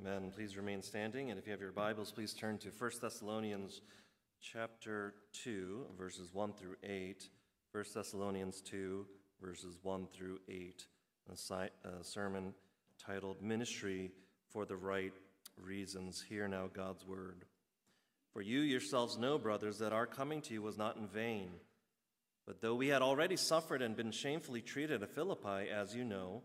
Amen. Please remain standing. And if you have your Bibles, please turn to 1 Thessalonians chapter 2, verses 1 through 8. 1 Thessalonians 2, verses 1 through 8. A sermon titled Ministry for the Right Reasons. Hear now God's word. For you yourselves know, brothers, that our coming to you was not in vain. But though we had already suffered and been shamefully treated at Philippi, as you know,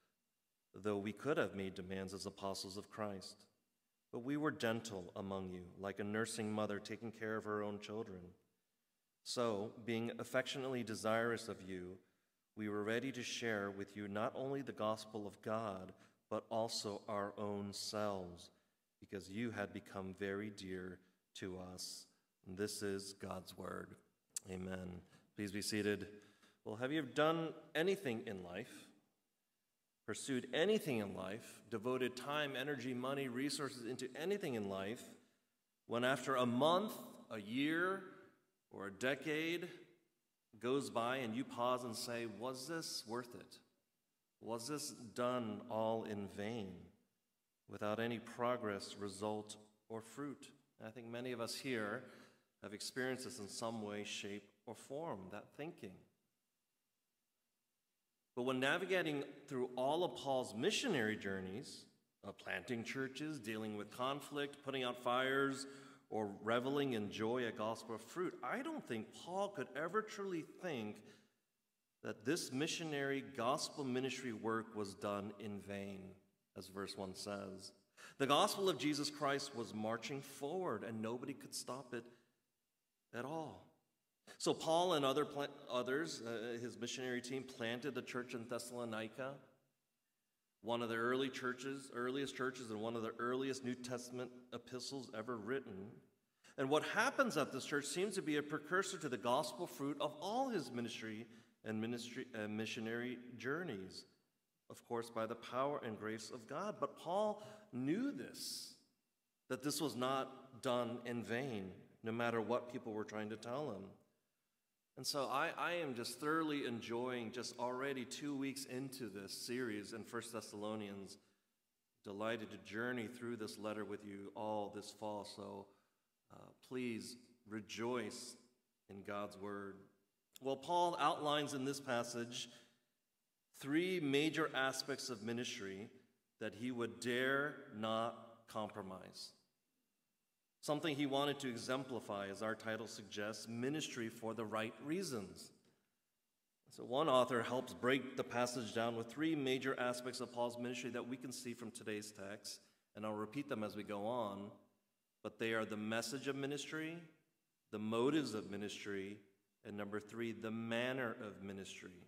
though we could have made demands as apostles of Christ. But we were gentle among you, like a nursing mother taking care of her own children. So, being affectionately desirous of you, we were ready to share with you not only the gospel of God, but also our own selves, because you had become very dear to us. This is God's word. Amen. Please be seated. Well, have you done anything in life, pursued anything in life, devoted time, energy, money, resources into anything in life, when after a month, a year, or a decade goes by and you pause and say, Was this worth it? Was this done all in vain, without any progress, result, or fruit? And I think many of us here have experienced this in some way, shape, or form, that thinking. But when navigating through all of Paul's missionary journeys, uh, planting churches, dealing with conflict, putting out fires, or reveling in joy at gospel fruit, I don't think Paul could ever truly think that this missionary gospel ministry work was done in vain, as verse 1 says. The gospel of Jesus Christ was marching forward, and nobody could stop it at all. So, Paul and other others, uh, his missionary team, planted the church in Thessalonica, one of the early churches, earliest churches, and one of the earliest New Testament epistles ever written. And what happens at this church seems to be a precursor to the gospel fruit of all his ministry and ministry and uh, missionary journeys, of course, by the power and grace of God. But Paul knew this, that this was not done in vain, no matter what people were trying to tell him. And so I, I am just thoroughly enjoying just already two weeks into this series in First Thessalonians. Delighted to journey through this letter with you all this fall. So uh, please rejoice in God's word. Well, Paul outlines in this passage three major aspects of ministry that he would dare not compromise. Something he wanted to exemplify, as our title suggests, ministry for the right reasons. So, one author helps break the passage down with three major aspects of Paul's ministry that we can see from today's text, and I'll repeat them as we go on. But they are the message of ministry, the motives of ministry, and number three, the manner of ministry.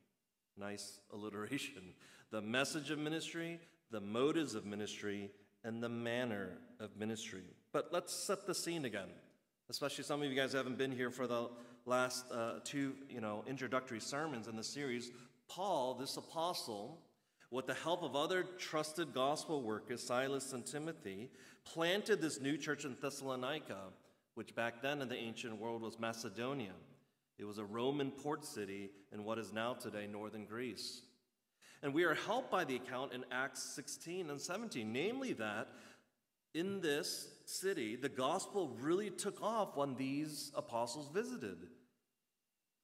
Nice alliteration. The message of ministry, the motives of ministry, and the manner of ministry. But let's set the scene again, especially some of you guys haven't been here for the last uh, two, you know, introductory sermons in the series. Paul, this apostle, with the help of other trusted gospel workers, Silas and Timothy, planted this new church in Thessalonica, which back then in the ancient world was Macedonia. It was a Roman port city in what is now today northern Greece. And we are helped by the account in Acts 16 and 17, namely that in this city, the gospel really took off when these apostles visited.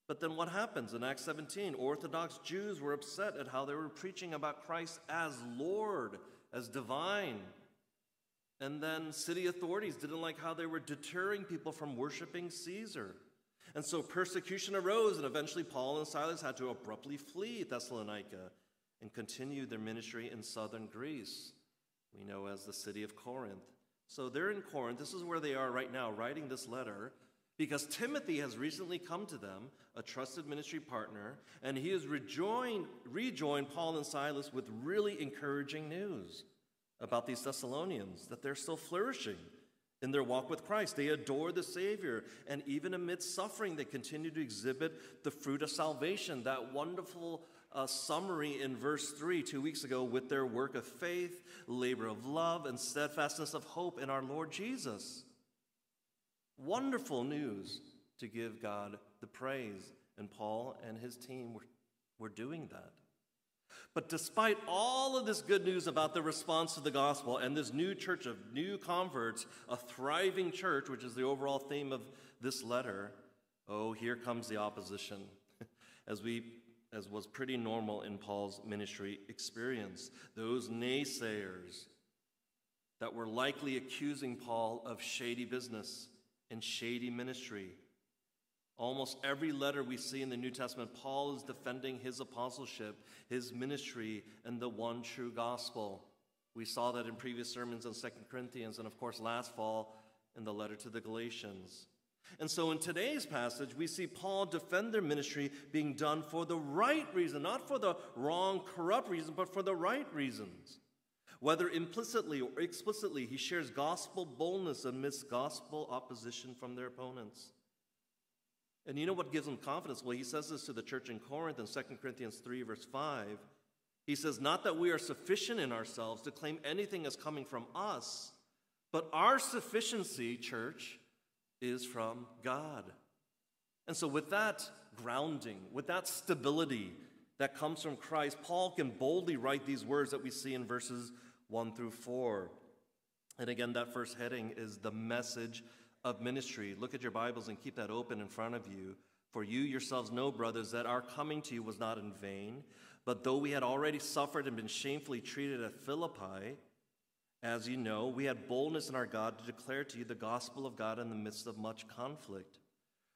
But then what happens in Acts 17? Orthodox Jews were upset at how they were preaching about Christ as Lord, as divine. And then city authorities didn't like how they were deterring people from worshiping Caesar. And so persecution arose, and eventually Paul and Silas had to abruptly flee Thessalonica and continue their ministry in southern Greece, we know as the city of Corinth. So they're in Corinth. This is where they are right now, writing this letter, because Timothy has recently come to them, a trusted ministry partner, and he has rejoined, rejoined Paul and Silas with really encouraging news. about these Thessalonians, that they're still flourishing in their walk with Christ. They adore the Savior, and even amidst suffering, they continue to exhibit the fruit of salvation. That wonderful uh, summary in verse 3 two weeks ago with their work of faith, labor of love, and steadfastness of hope in our Lord Jesus. Wonderful news to give God the praise. And Paul and his team were, were doing that. But despite all of this good news about the response to the gospel and this new church of new converts, a thriving church, which is the overall theme of this letter, oh, here comes the opposition. As we as was pretty normal in Paul's ministry experience, those naysayers that were likely accusing Paul of shady business and shady ministry Almost every letter we see in the New Testament, Paul is defending his apostleship, his ministry, and the one true gospel. We saw that in previous sermons on Second Corinthians, and of course, last fall in the letter to the Galatians. And so in today's passage, we see Paul defend their ministry being done for the right reason, not for the wrong, corrupt reason, but for the right reasons. Whether implicitly or explicitly, he shares gospel boldness amidst gospel opposition from their opponents. And you know what gives him confidence? Well, he says this to the church in Corinth in 2 Corinthians 3, verse 5. He says, Not that we are sufficient in ourselves to claim anything as coming from us, but our sufficiency, church, is from God. And so, with that grounding, with that stability that comes from Christ, Paul can boldly write these words that we see in verses 1 through 4. And again, that first heading is the message of ministry. Look at your Bibles and keep that open in front of you. For you yourselves know, brothers, that our coming to you was not in vain. But though we had already suffered and been shamefully treated at Philippi, as you know, we had boldness in our God to declare to you the gospel of God in the midst of much conflict.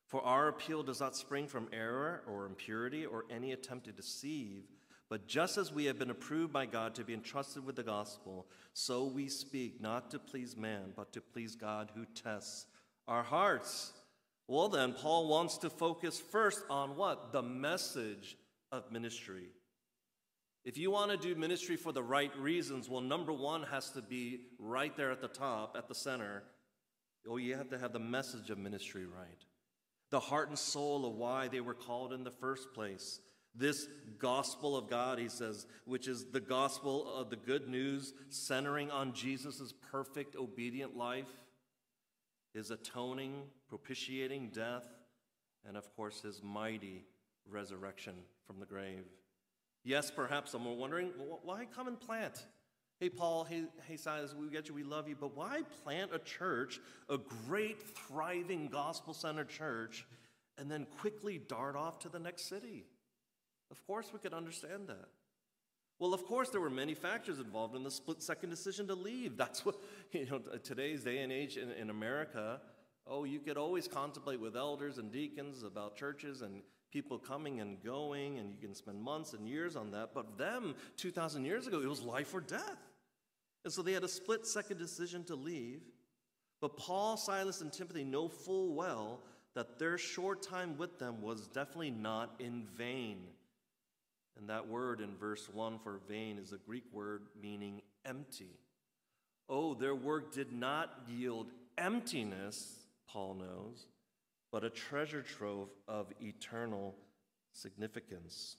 For our appeal does not spring from error or impurity or any attempt to deceive, but just as we have been approved by God to be entrusted with the gospel, so we speak, not to please man, but to please God who tests our hearts. Well, then, Paul wants to focus first on what? The message of ministry. If you want to do ministry for the right reasons, well, number one has to be right there at the top, at the center. Oh, you have to have the message of ministry right. The heart and soul of why they were called in the first place. This gospel of God, he says, which is the gospel of the good news centering on Jesus' perfect, obedient life his atoning, propitiating death, and of course, his mighty resurrection from the grave. Yes, perhaps some are wondering, well, why come and plant? Hey, Paul, hey, hey, Silas, we get you, we love you, but why plant a church, a great, thriving, gospel centered church, and then quickly dart off to the next city? Of course, we could understand that. Well, of course, there were many factors involved in the split second decision to leave. That's what, you know, today's day and age in, in America, oh, you could always contemplate with elders and deacons about churches and people coming and going, and you can spend months and years on that. But them, 2,000 years ago, it was life or death. And so they had a split second decision to leave. But Paul, Silas, and Timothy know full well that their short time with them was definitely not in vain. And that word in verse 1 for vain is a Greek word meaning empty. Oh, their work did not yield emptiness, Paul knows, but a treasure trove of eternal significance.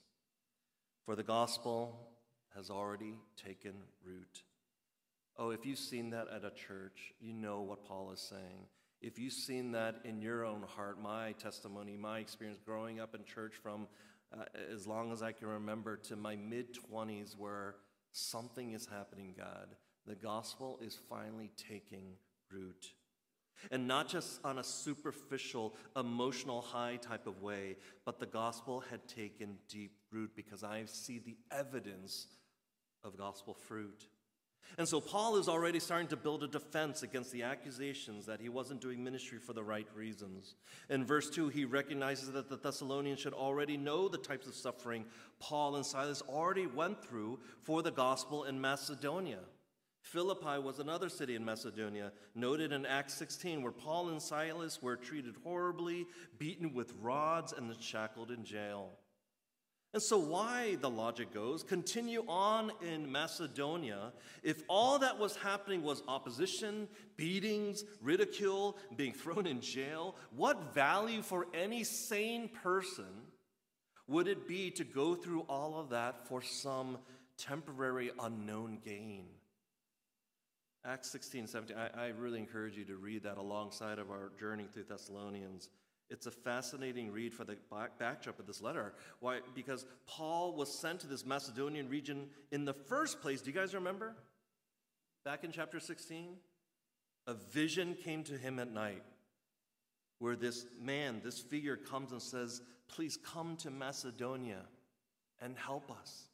For the gospel has already taken root. Oh, if you've seen that at a church, you know what Paul is saying. If you've seen that in your own heart, my testimony, my experience growing up in church from uh, as long as I can remember to my mid 20s where something is happening, God. The gospel is finally taking root. And not just on a superficial, emotional high type of way, but the gospel had taken deep root because I see the evidence of gospel fruit. And so Paul is already starting to build a defense against the accusations that he wasn't doing ministry for the right reasons. In verse 2, he recognizes that the Thessalonians should already know the types of suffering Paul and Silas already went through for the gospel in Macedonia. Philippi was another city in Macedonia, noted in Acts 16, where Paul and Silas were treated horribly, beaten with rods, and then shackled in jail. And so, why, the logic goes, continue on in Macedonia if all that was happening was opposition, beatings, ridicule, being thrown in jail? What value for any sane person would it be to go through all of that for some temporary unknown gain? Acts 16, 17, I, I really encourage you to read that alongside of our journey through Thessalonians. It's a fascinating read for the backdrop of this letter. Why? Because Paul was sent to this Macedonian region in the first place. Do you guys remember? Back in chapter 16? A vision came to him at night where this man, this figure, comes and says, Please come to Macedonia and help us.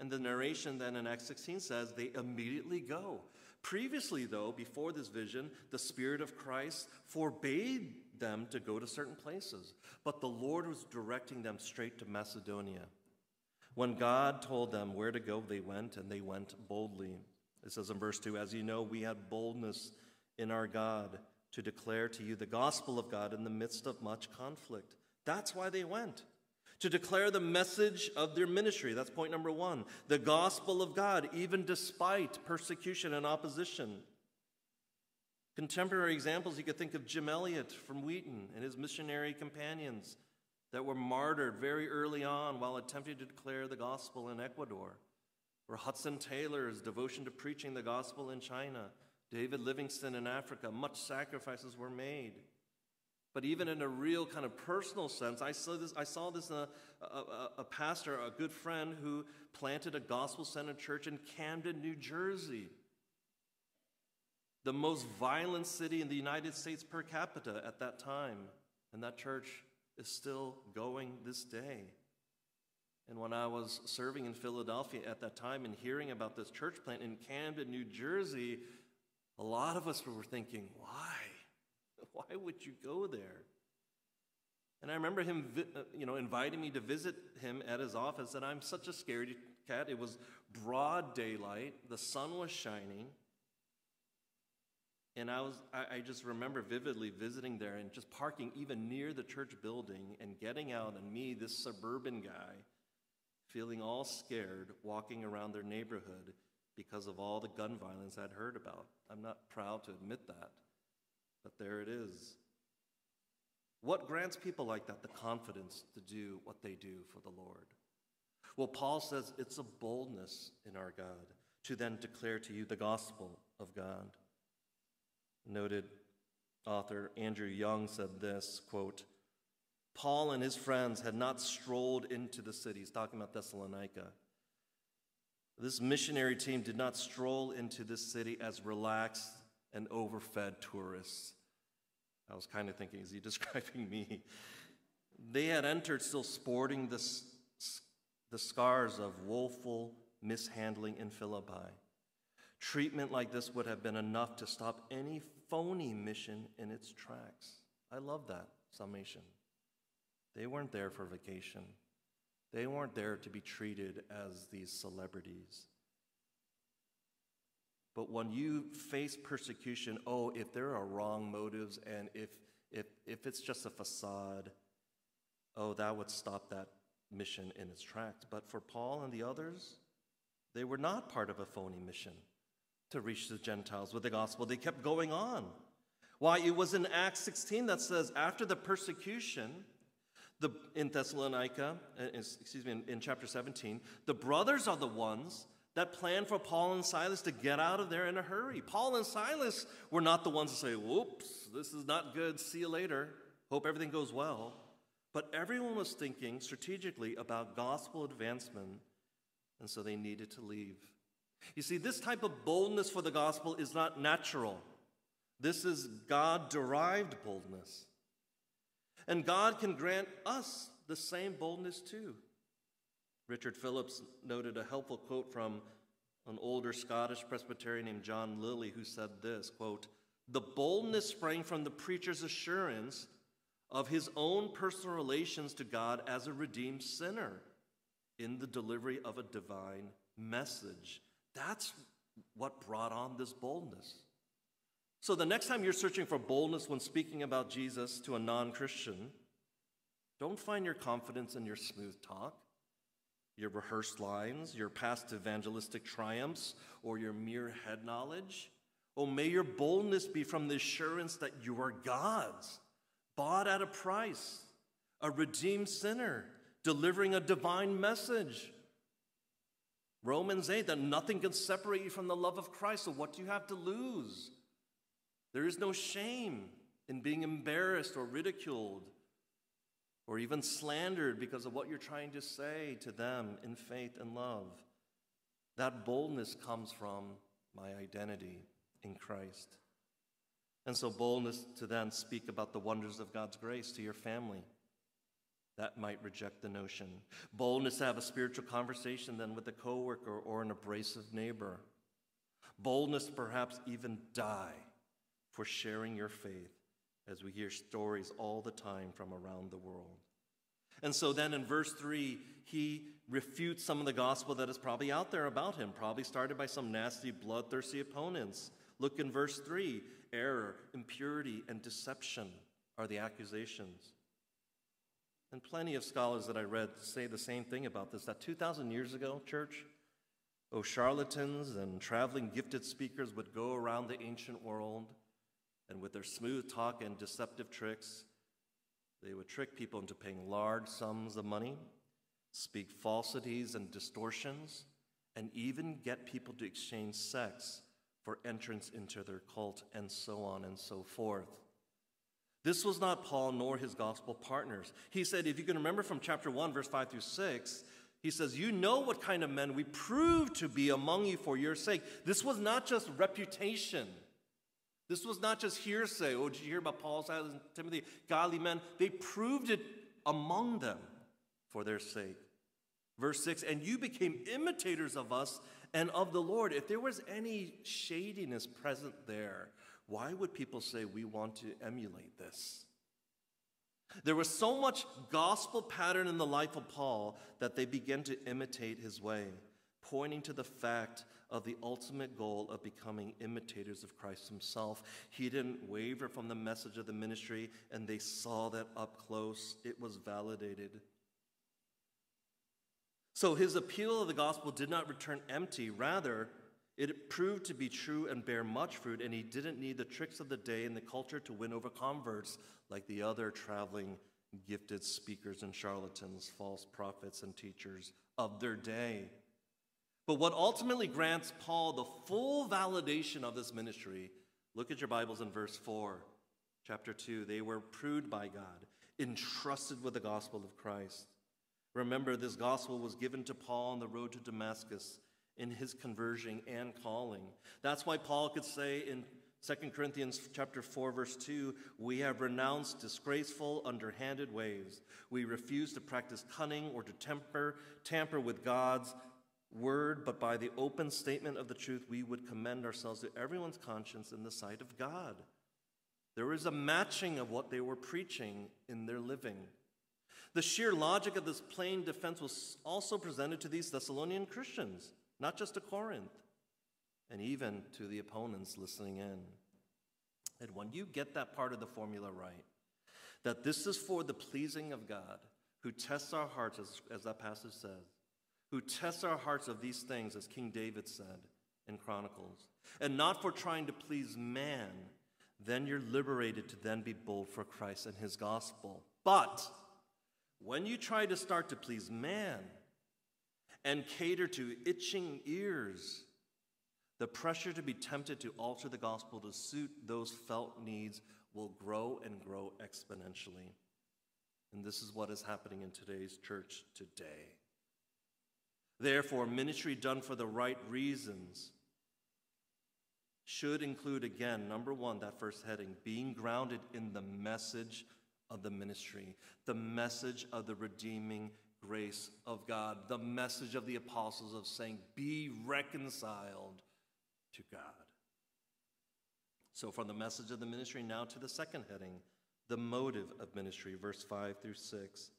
And the narration then in Acts 16 says they immediately go. Previously, though, before this vision, the Spirit of Christ forbade them to go to certain places, but the Lord was directing them straight to Macedonia. When God told them where to go, they went, and they went boldly. It says in verse 2 As you know, we had boldness in our God to declare to you the gospel of God in the midst of much conflict. That's why they went. To declare the message of their ministry. That's point number one. The gospel of God, even despite persecution and opposition. Contemporary examples, you could think of Jim Elliot from Wheaton and his missionary companions that were martyred very early on while attempting to declare the gospel in Ecuador, or Hudson Taylor's devotion to preaching the gospel in China, David Livingstone in Africa. Much sacrifices were made. But even in a real kind of personal sense, I saw this, I saw this in a, a, a pastor, a good friend, who planted a gospel centered church in Camden, New Jersey the most violent city in the United States per capita at that time. And that church is still going this day. And when I was serving in Philadelphia at that time and hearing about this church plant in Camden, New Jersey, a lot of us were thinking, why? Why would you go there? And I remember him, uh, you know, inviting me to visit him at his office, and I'm such a scaredy cat. It was broad daylight, the sun was shining, and I was I, I, just remember vividly visiting there and just parking even near the church building and getting out and me, this suburban guy, feeling all scared, walking around their neighborhood because of all the gun violence I'd heard about. I'm not proud to admit that, but there it is. What grants people like that the confidence to do what they do for the Lord? Well, Paul says it's a boldness in our God to then declare to you the gospel of God. Noted author Andrew Young said this quote, Paul and his friends had not strolled into the cities, talking about Thessalonica. This missionary team did not stroll into this city as relaxed and overfed tourists. I was kind of thinking, is he describing me? They had entered still sporting the, the scars of woeful mishandling in Philippi. Treatment like this would have been enough to stop any phony mission in its tracks. I love that summation. They weren't there for vacation, they weren't there to be treated as these celebrities. But when you face persecution, oh, if there are wrong motives and if, if, if it's just a facade, oh, that would stop that mission in its tracks. But for Paul and the others, they were not part of a phony mission to reach the Gentiles with the gospel. They kept going on. Why? It was in Acts 16 that says, after the persecution, the, in Thessalonica, uh, excuse me, in, in chapter 17, the brothers are the ones that plan for Paul and Silas to get out of there in a hurry. Paul and Silas were not the ones to say, whoops, this is not good, see you later, hope everything goes well. But everyone was thinking strategically about gospel advancement, and so they needed to leave. You see, this type of boldness for the gospel is not natural. This is God derived boldness. And God can grant us the same boldness too. Richard Phillips noted a helpful quote from an older Scottish Presbyterian named John Lillie, who said this quote, The boldness sprang from the preacher's assurance of his own personal relations to God as a redeemed sinner in the delivery of a divine message. That's what brought on this boldness. So the next time you're searching for boldness when speaking about Jesus to a non Christian, don't find your confidence in your smooth talk. Your rehearsed lines, your past evangelistic triumphs, or your mere head knowledge. Oh, may your boldness be from the assurance that you are God's, bought at a price, a redeemed sinner, delivering a divine message. Romans 8, that nothing can separate you from the love of Christ. So, what do you have to lose? There is no shame in being embarrassed or ridiculed or even slandered because of what you're trying to say to them in faith and love. That boldness comes from my identity in Christ. And so, boldness to then speak about the wonders of God's grace to your family. That might reject the notion. Boldness to have a spiritual conversation then with a coworker or an abrasive neighbor. Boldness perhaps even die for sharing your faith as we hear stories all the time from around the world. And so then in verse 3, he refutes some of the gospel that is probably out there about him, probably started by some nasty, bloodthirsty opponents. Look in verse 3 error, impurity, and deception are the accusations. And plenty of scholars that I read say the same thing about this that 2,000 years ago, church, oh, charlatans and traveling gifted speakers would go around the ancient world and with their smooth talk and deceptive tricks, they would trick people into paying large sums of money, speak falsities and distortions, and even get people to exchange sex for entrance into their cult, and so on and so forth. This was not Paul nor his gospel partners. He said, if you can remember from chapter 1, verse 5 through 6, he says, You know what kind of men we proved to be among you for your sake. This was not just reputation. This was not just hearsay. Oh, did you hear about Paul's and Timothy? Godly men. They proved it among them for their sake. Verse 6 And you became imitators of us and of the Lord. If there was any shadiness present there, why would people say we want to emulate this? There was so much gospel pattern in the life of Paul that they began to imitate his way, pointing to the fact of the ultimate goal of becoming imitators of Christ himself. He didn't waver from the message of the ministry, and they saw that up close. It was validated. So his appeal of the gospel did not return empty. Rather, it proved to be true and bear much fruit, and he didn't need the tricks of the day and the culture to win over converts like the other traveling gifted speakers and charlatans, false prophets and teachers of their day. But what ultimately grants Paul the full validation of this ministry, look at your Bibles in verse 4, chapter 2. They were proved by God, entrusted with the gospel of Christ. Remember, this gospel was given to Paul on the road to Damascus in his conversion and calling. That's why Paul could say in 2 Corinthians chapter 4 verse 2, we have renounced disgraceful underhanded ways. We refuse to practice cunning or to temper tamper with God's word, but by the open statement of the truth, we would commend ourselves to everyone's conscience in the sight of God. There is a matching of what they were preaching in their living. The sheer logic of this plain defense was also presented to these Thessalonian Christians, not just to Corinth, and even to the opponents listening in. And when you get that part of the formula right, that this is for the pleasing of God, who tests our hearts, as, as that passage says, who tests our hearts of these things, as King David said in Chronicles, and not for trying to please man, then you're liberated to then be bold for Christ and his gospel. But when you try to start to please man and cater to itching ears, the pressure to be tempted to alter the gospel to suit those felt needs will grow and grow exponentially. And this is what is happening in today's church today. Therefore, ministry done for the right reasons should include, again, number one, that first heading, being grounded in the message of the ministry, the message of the redeeming grace of God, the message of the apostles of saying, be reconciled to God. So, from the message of the ministry, now to the second heading, the motive of ministry, verse 5 through 6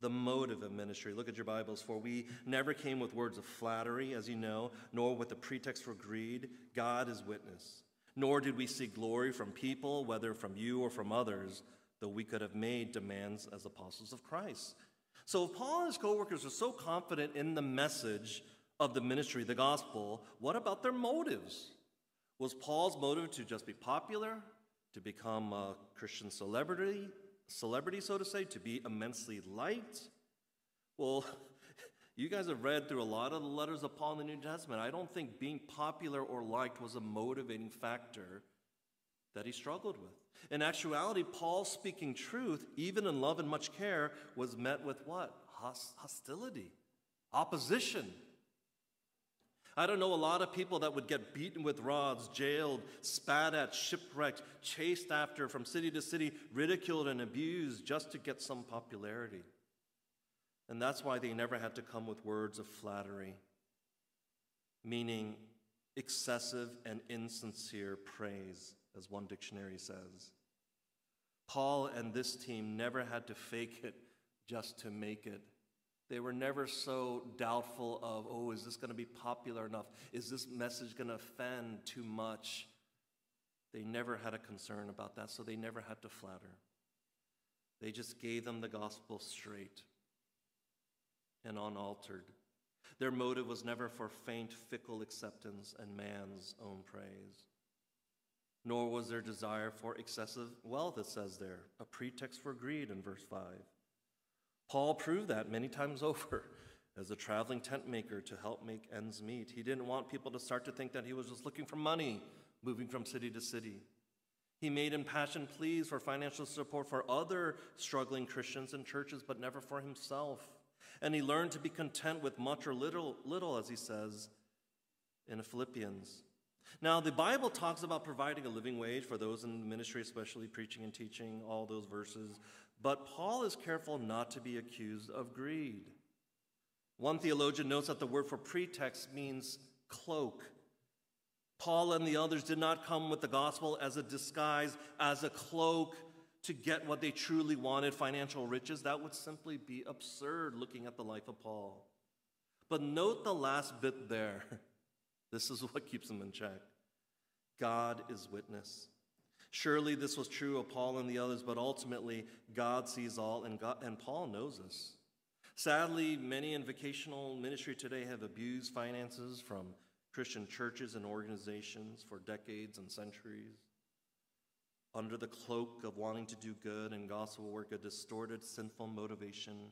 the motive of ministry. Look at your Bibles. For we never came with words of flattery, as you know, nor with a pretext for greed. God is witness. Nor did we seek glory from people, whether from you or from others, though we could have made demands as apostles of Christ. So if Paul and his co-workers are so confident in the message of the ministry, the gospel, what about their motives? Was Paul's motive to just be popular, to become a Christian celebrity, celebrity, so to say, to be immensely liked? Well, you guys have read through a lot of the letters of Paul in the New Testament. I don't think being popular or liked was a motivating factor that he struggled with. In actuality, Paul speaking truth, even in love and much care, was met with what? Hostility, opposition. I don't know a lot of people that would get beaten with rods, jailed, spat at, shipwrecked, chased after from city to city, ridiculed and abused just to get some popularity. And that's why they never had to come with words of flattery, meaning excessive and insincere praise, as one dictionary says. Paul and this team never had to fake it just to make it. They were never so doubtful of, oh, is this going to be popular enough? Is this message going to offend too much? They never had a concern about that, so they never had to flatter. They just gave them the gospel straight and unaltered. Their motive was never for faint, fickle acceptance and man's own praise. Nor was their desire for excessive wealth, it says there, a pretext for greed in verse 5. Paul proved that many times over as a traveling tent maker to help make ends meet. He didn't want people to start to think that he was just looking for money, moving from city to city. He made impassioned pleas for financial support for other struggling Christians and churches, but never for himself. And he learned to be content with much or little, little as he says in Philippians. Now, the Bible talks about providing a living wage for those in ministry, especially preaching and teaching, all those verses. But Paul is careful not to be accused of greed. One theologian notes that the word for pretext means cloak. Paul and the others did not come with the gospel as a disguise, as a cloak to get what they truly wanted financial riches. That would simply be absurd looking at the life of Paul. But note the last bit there. This is what keeps him in check. God is witness. Surely this was true of Paul and the others, but ultimately God sees all, and, God, and Paul knows this. Sadly, many in vocational ministry today have abused finances from Christian churches and organizations for decades and centuries. Under the cloak of wanting to do good and gospel work, a distorted, sinful motivation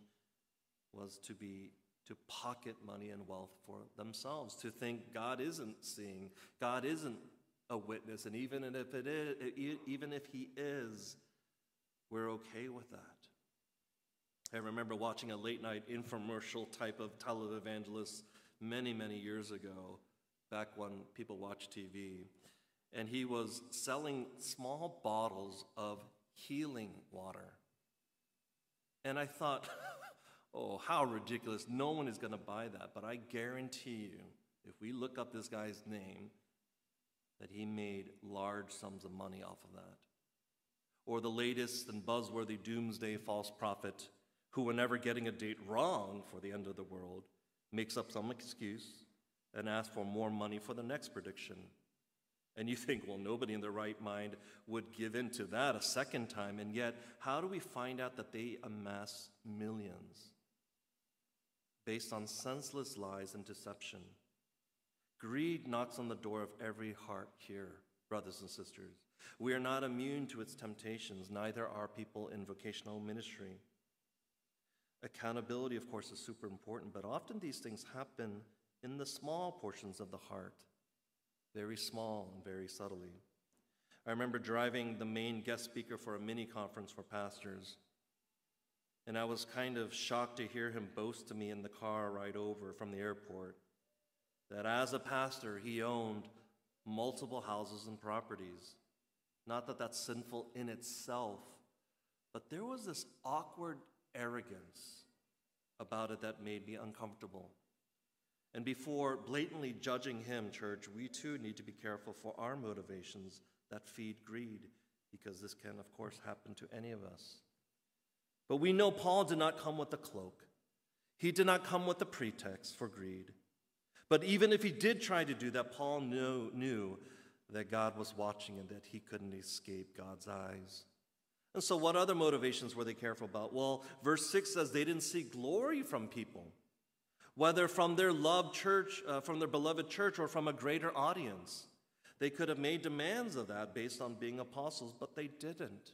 was to be to pocket money and wealth for themselves, to think God isn't seeing, God isn't a witness, and even if it is, even if He is, we're okay with that. I remember watching a late night infomercial type of televangelist many, many years ago, back when people watched TV. And he was selling small bottles of healing water. And I thought, Oh, how ridiculous. No one is going to buy that. But I guarantee you, if we look up this guy's name, that he made large sums of money off of that. Or the latest and buzzworthy doomsday false prophet, who, whenever getting a date wrong for the end of the world, makes up some excuse and asks for more money for the next prediction. And you think, well, nobody in their right mind would give in to that a second time. And yet, how do we find out that they amass millions? based on senseless lies and deception. Greed knocks on the door of every heart here, brothers and sisters. We are not immune to its temptations, neither are people in vocational ministry. Accountability, of course, is super important, but often these things happen in the small portions of the heart, very small and very subtly. I remember driving the main guest speaker for a mini conference for pastors. And I was kind of shocked to hear him boast to me in the car ride over from the airport that as a pastor, he owned multiple houses and properties. Not that that's sinful in itself, but there was this awkward arrogance about it that made me uncomfortable. And before blatantly judging him, church, we too need to be careful for our motivations that feed greed, because this can, of course, happen to any of us. But we know Paul did not come with a cloak. He did not come with a pretext for greed. But even if he did try to do that, Paul knew, knew that God was watching and that he couldn't escape God's eyes. And so, what other motivations were they careful about? Well, verse 6 says they didn't seek glory from people, whether from their loved church, uh, from their beloved church, or from a greater audience. They could have made demands of that based on being apostles, but they didn't.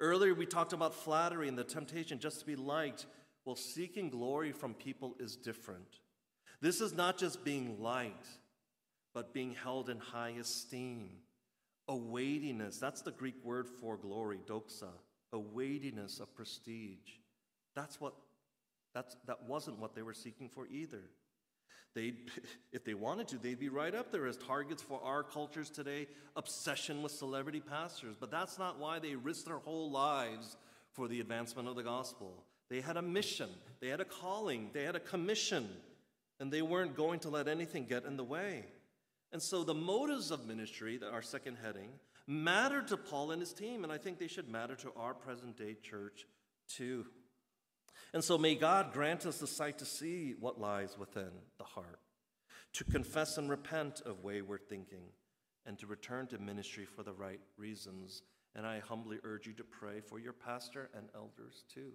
Earlier, we talked about flattery and the temptation just to be liked. Well, seeking glory from people is different. This is not just being light, but being held in high esteem. A weightiness, that's the Greek word for glory, doxa, a weightiness of prestige. That's what that's that wasn't what they were seeking for either. They'd, if they wanted to, they'd be right up there as targets for our cultures today, obsession with celebrity pastors, but that's not why they risked their whole lives for the advancement of the gospel. They had a mission, they had a calling, they had a commission, and they weren't going to let anything get in the way. And so the motives of ministry, our second heading, mattered to Paul and his team, and I think they should matter to our present day church too. And so may God grant us the sight to see what lies within the heart, to confess and repent of wayward thinking, and to return to ministry for the right reasons. And I humbly urge you to pray for your pastor and elders too.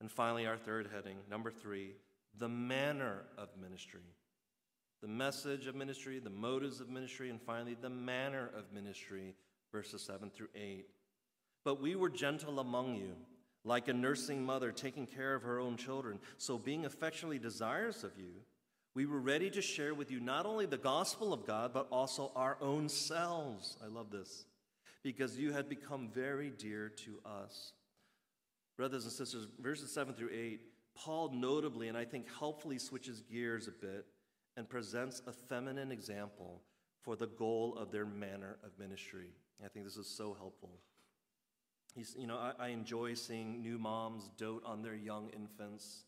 And finally, our third heading, number three, the manner of ministry the message of ministry, the motives of ministry, and finally, the manner of ministry, verses 7 through 8. But we were gentle among you, like a nursing mother taking care of her own children. So, being affectionately desirous of you, we were ready to share with you not only the gospel of God, but also our own selves. I love this. Because you had become very dear to us. Brothers and sisters, verses 7 through 8, Paul notably, and I think helpfully, switches gears a bit and presents a feminine example for the goal of their manner of ministry. I think this is so helpful. He's, you know, I, I enjoy seeing new moms dote on their young infants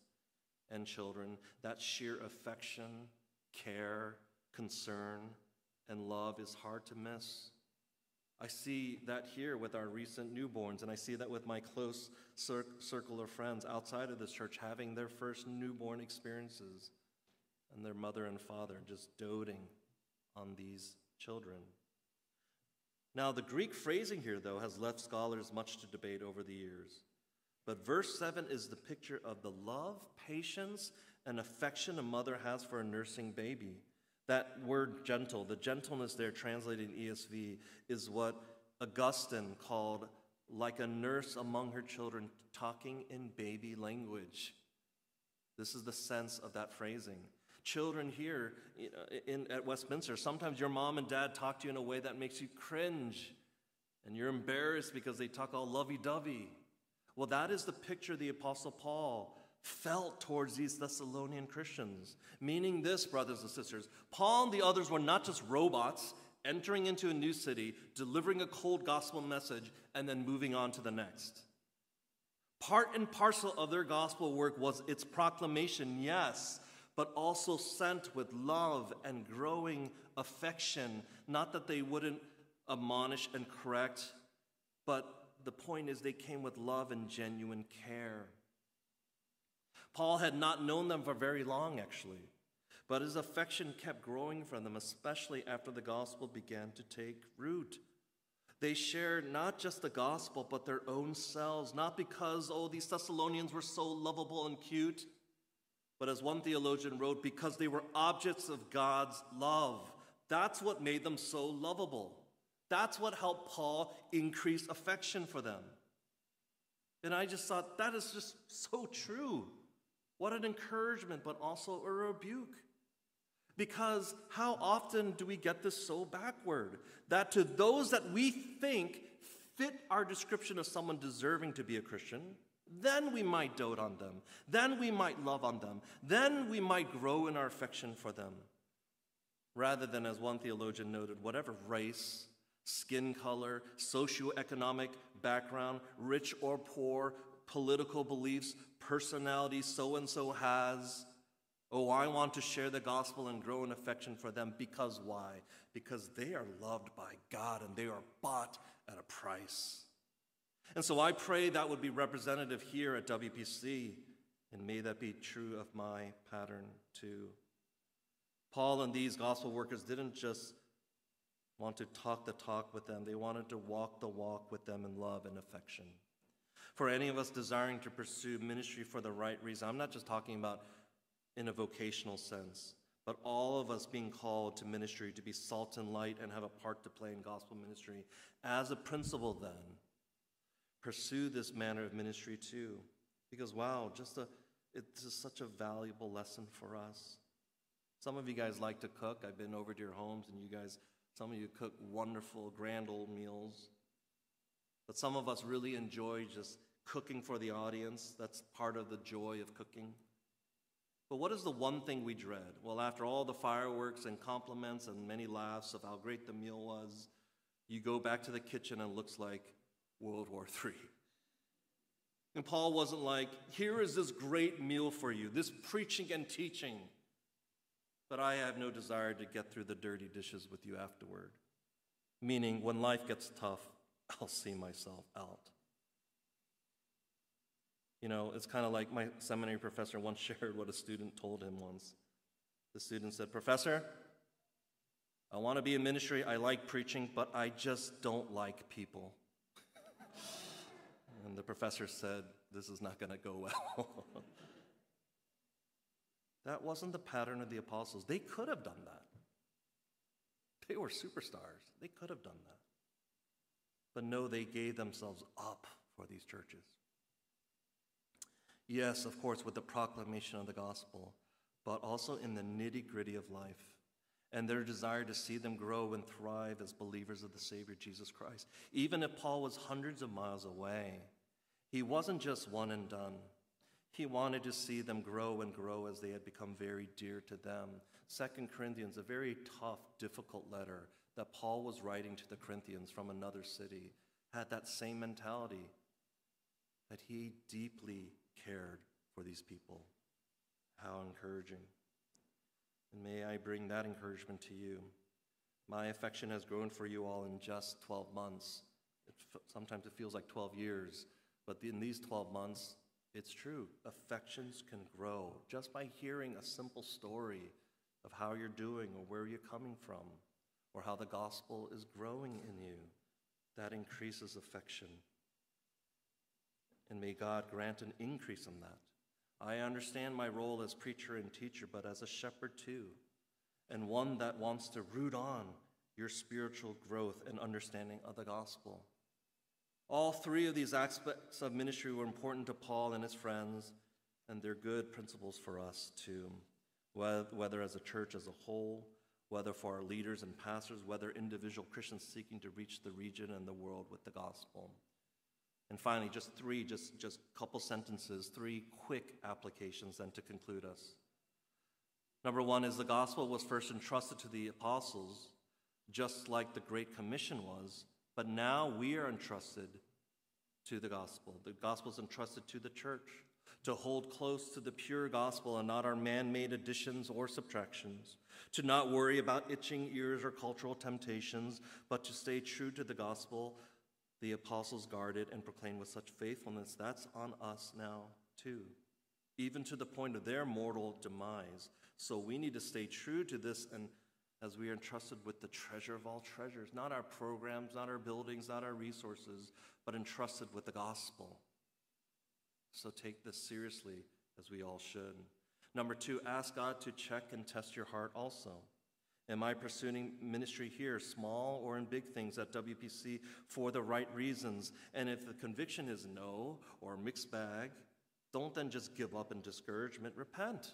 and children. That sheer affection, care, concern, and love is hard to miss. I see that here with our recent newborns, and I see that with my close cir- circle of friends outside of this church having their first newborn experiences and their mother and father, just doting on these children. Now, the Greek phrasing here, though, has left scholars much to debate over the years. But verse 7 is the picture of the love, patience, and affection a mother has for a nursing baby. That word gentle, the gentleness there translated in ESV, is what Augustine called like a nurse among her children talking in baby language. This is the sense of that phrasing children here in, at Westminster, sometimes your mom and dad talk to you in a way that makes you cringe and you're embarrassed because they talk all lovey dovey. Well, that is the picture the Apostle Paul felt towards these Thessalonian Christians. Meaning this, brothers and sisters, Paul and the others were not just robots entering into a new city, delivering a cold gospel message, and then moving on to the next. Part and parcel of their gospel work was its proclamation, yes, but also sent with love and growing affection. Not that they wouldn't admonish and correct, but the point is they came with love and genuine care. Paul had not known them for very long, actually, but his affection kept growing for them, especially after the gospel began to take root. They shared not just the gospel, but their own selves, not because, oh, these Thessalonians were so lovable and cute but as one theologian wrote, because they were objects of God's love. That's what made them so lovable. That's what helped Paul increase affection for them. And I just thought, that is just so true. What an encouragement, but also a rebuke. Because how often do we get this so backward? That to those that we think fit our description of someone deserving to be a Christian, then we might dote on them. Then we might love on them. Then we might grow in our affection for them. Rather than, as one theologian noted, whatever race, skin color, socioeconomic background, rich or poor, political beliefs, personality so and so has. Oh, I want to share the gospel and grow in affection for them because why? Because they are loved by God and they are bought at a price. And so I pray that would be representative here at WPC, and may that be true of my pattern too. Paul and these gospel workers didn't just want to talk the talk with them. They wanted to walk the walk with them in love and affection. For any of us desiring to pursue ministry for the right reason, I'm not just talking about in a vocational sense, but all of us being called to ministry to be salt and light and have a part to play in gospel ministry. As a principle, then, pursue this manner of ministry too. Because, wow, just a, it's just such a valuable lesson for us. Some of you guys like to cook. I've been over to your homes, and you guys, some of you cook wonderful, grand old meals. But some of us really enjoy just cooking for the audience. That's part of the joy of cooking. But what is the one thing we dread? Well, after all the fireworks and compliments and many laughs of how great the meal was, you go back to the kitchen and it looks like World War III. And Paul wasn't like, here is this great meal for you, this preaching and teaching, but I have no desire to get through the dirty dishes with you afterward. Meaning, when life gets tough, I'll see myself out. You know, it's kind of like my seminary professor once shared what a student told him once. The student said, Professor, I want to be in ministry. I like preaching, but I just don't like people. and the professor said, This is not going to go well. that wasn't the pattern of the apostles. They could have done that. They were superstars. They could have done that. But no, they gave themselves up for these churches. Yes, of course, with the proclamation of the gospel, but also in the nitty gritty of life and their desire to see them grow and thrive as believers of the Savior Jesus Christ. Even if Paul was hundreds of miles away, he wasn't just one and done. He wanted to see them grow and grow as they had become very dear to them. Second Corinthians, a very tough, difficult letter that Paul was writing to the Corinthians from another city, had that same mentality that he deeply cared for these people. How encouraging. And may I bring that encouragement to you. My affection has grown for you all in just 12 months. It, sometimes it feels like 12 years, but in these 12 months, it's true. Affections can grow just by hearing a simple story of how you're doing or where you're coming from or how the gospel is growing in you. That increases affection. And may God grant an increase in that. I understand my role as preacher and teacher, but as a shepherd too, and one that wants to root on your spiritual growth and understanding of the gospel. All three of these aspects of ministry were important to Paul and his friends, and they're good principles for us too, whether as a church as a whole, whether for our leaders and pastors, whether individual Christians seeking to reach the region and the world with the gospel. And finally, just three, just just couple sentences, three quick applications then to conclude us. Number one is the gospel was first entrusted to the apostles, just like the Great Commission was, but now we are entrusted to the gospel. The gospel is entrusted to the church to hold close to the pure gospel and not our man made additions or subtractions, to not worry about itching ears or cultural temptations, but to stay true to the gospel the apostles guarded and proclaimed with such faithfulness, that's on us now too, even to the point of their mortal demise. So we need to stay true to this and as we are entrusted with the treasure of all treasures, not our programs, not our buildings, not our resources, but entrusted with the gospel. So take this seriously as we all should. Number two, ask God to check and test your heart also. Am I pursuing ministry here, small or in big things at WPC, for the right reasons? And if the conviction is no or mixed bag, don't then just give up in discouragement. Repent.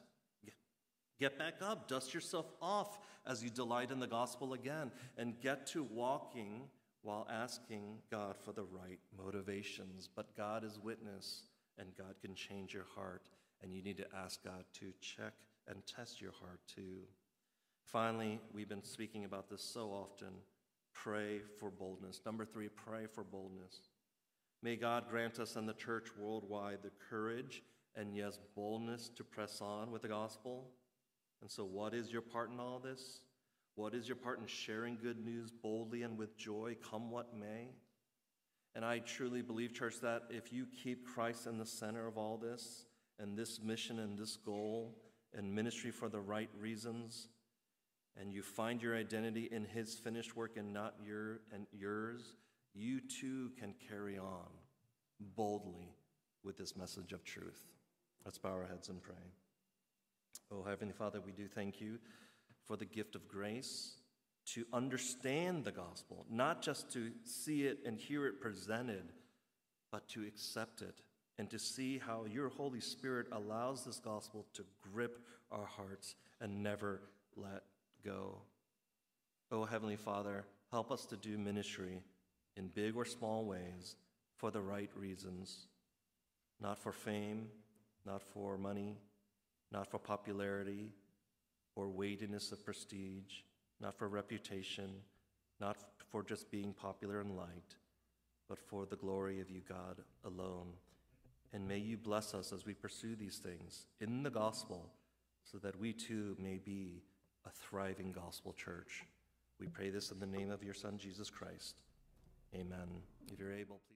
Get back up, dust yourself off as you delight in the gospel again, and get to walking while asking God for the right motivations. But God is witness, and God can change your heart, and you need to ask God to check and test your heart too. Finally, we've been speaking about this so often pray for boldness. Number three, pray for boldness. May God grant us and the church worldwide the courage and, yes, boldness to press on with the gospel. And so, what is your part in all this? What is your part in sharing good news boldly and with joy, come what may? And I truly believe, church, that if you keep Christ in the center of all this, and this mission and this goal, and ministry for the right reasons, and you find your identity in his finished work and not your and yours, you too can carry on boldly with this message of truth. Let's bow our heads and pray. Oh, Heavenly Father, we do thank you for the gift of grace to understand the gospel, not just to see it and hear it presented, but to accept it and to see how your Holy Spirit allows this gospel to grip our hearts and never let go. Oh, Heavenly Father, help us to do ministry in big or small ways for the right reasons, not for fame, not for money, not for popularity or weightiness of prestige, not for reputation, not for just being popular and liked, but for the glory of you, God, alone. And may you bless us as we pursue these things in the gospel so that we too may be a thriving gospel church. We pray this in the name of your Son, Jesus Christ. Amen. If you're able, please.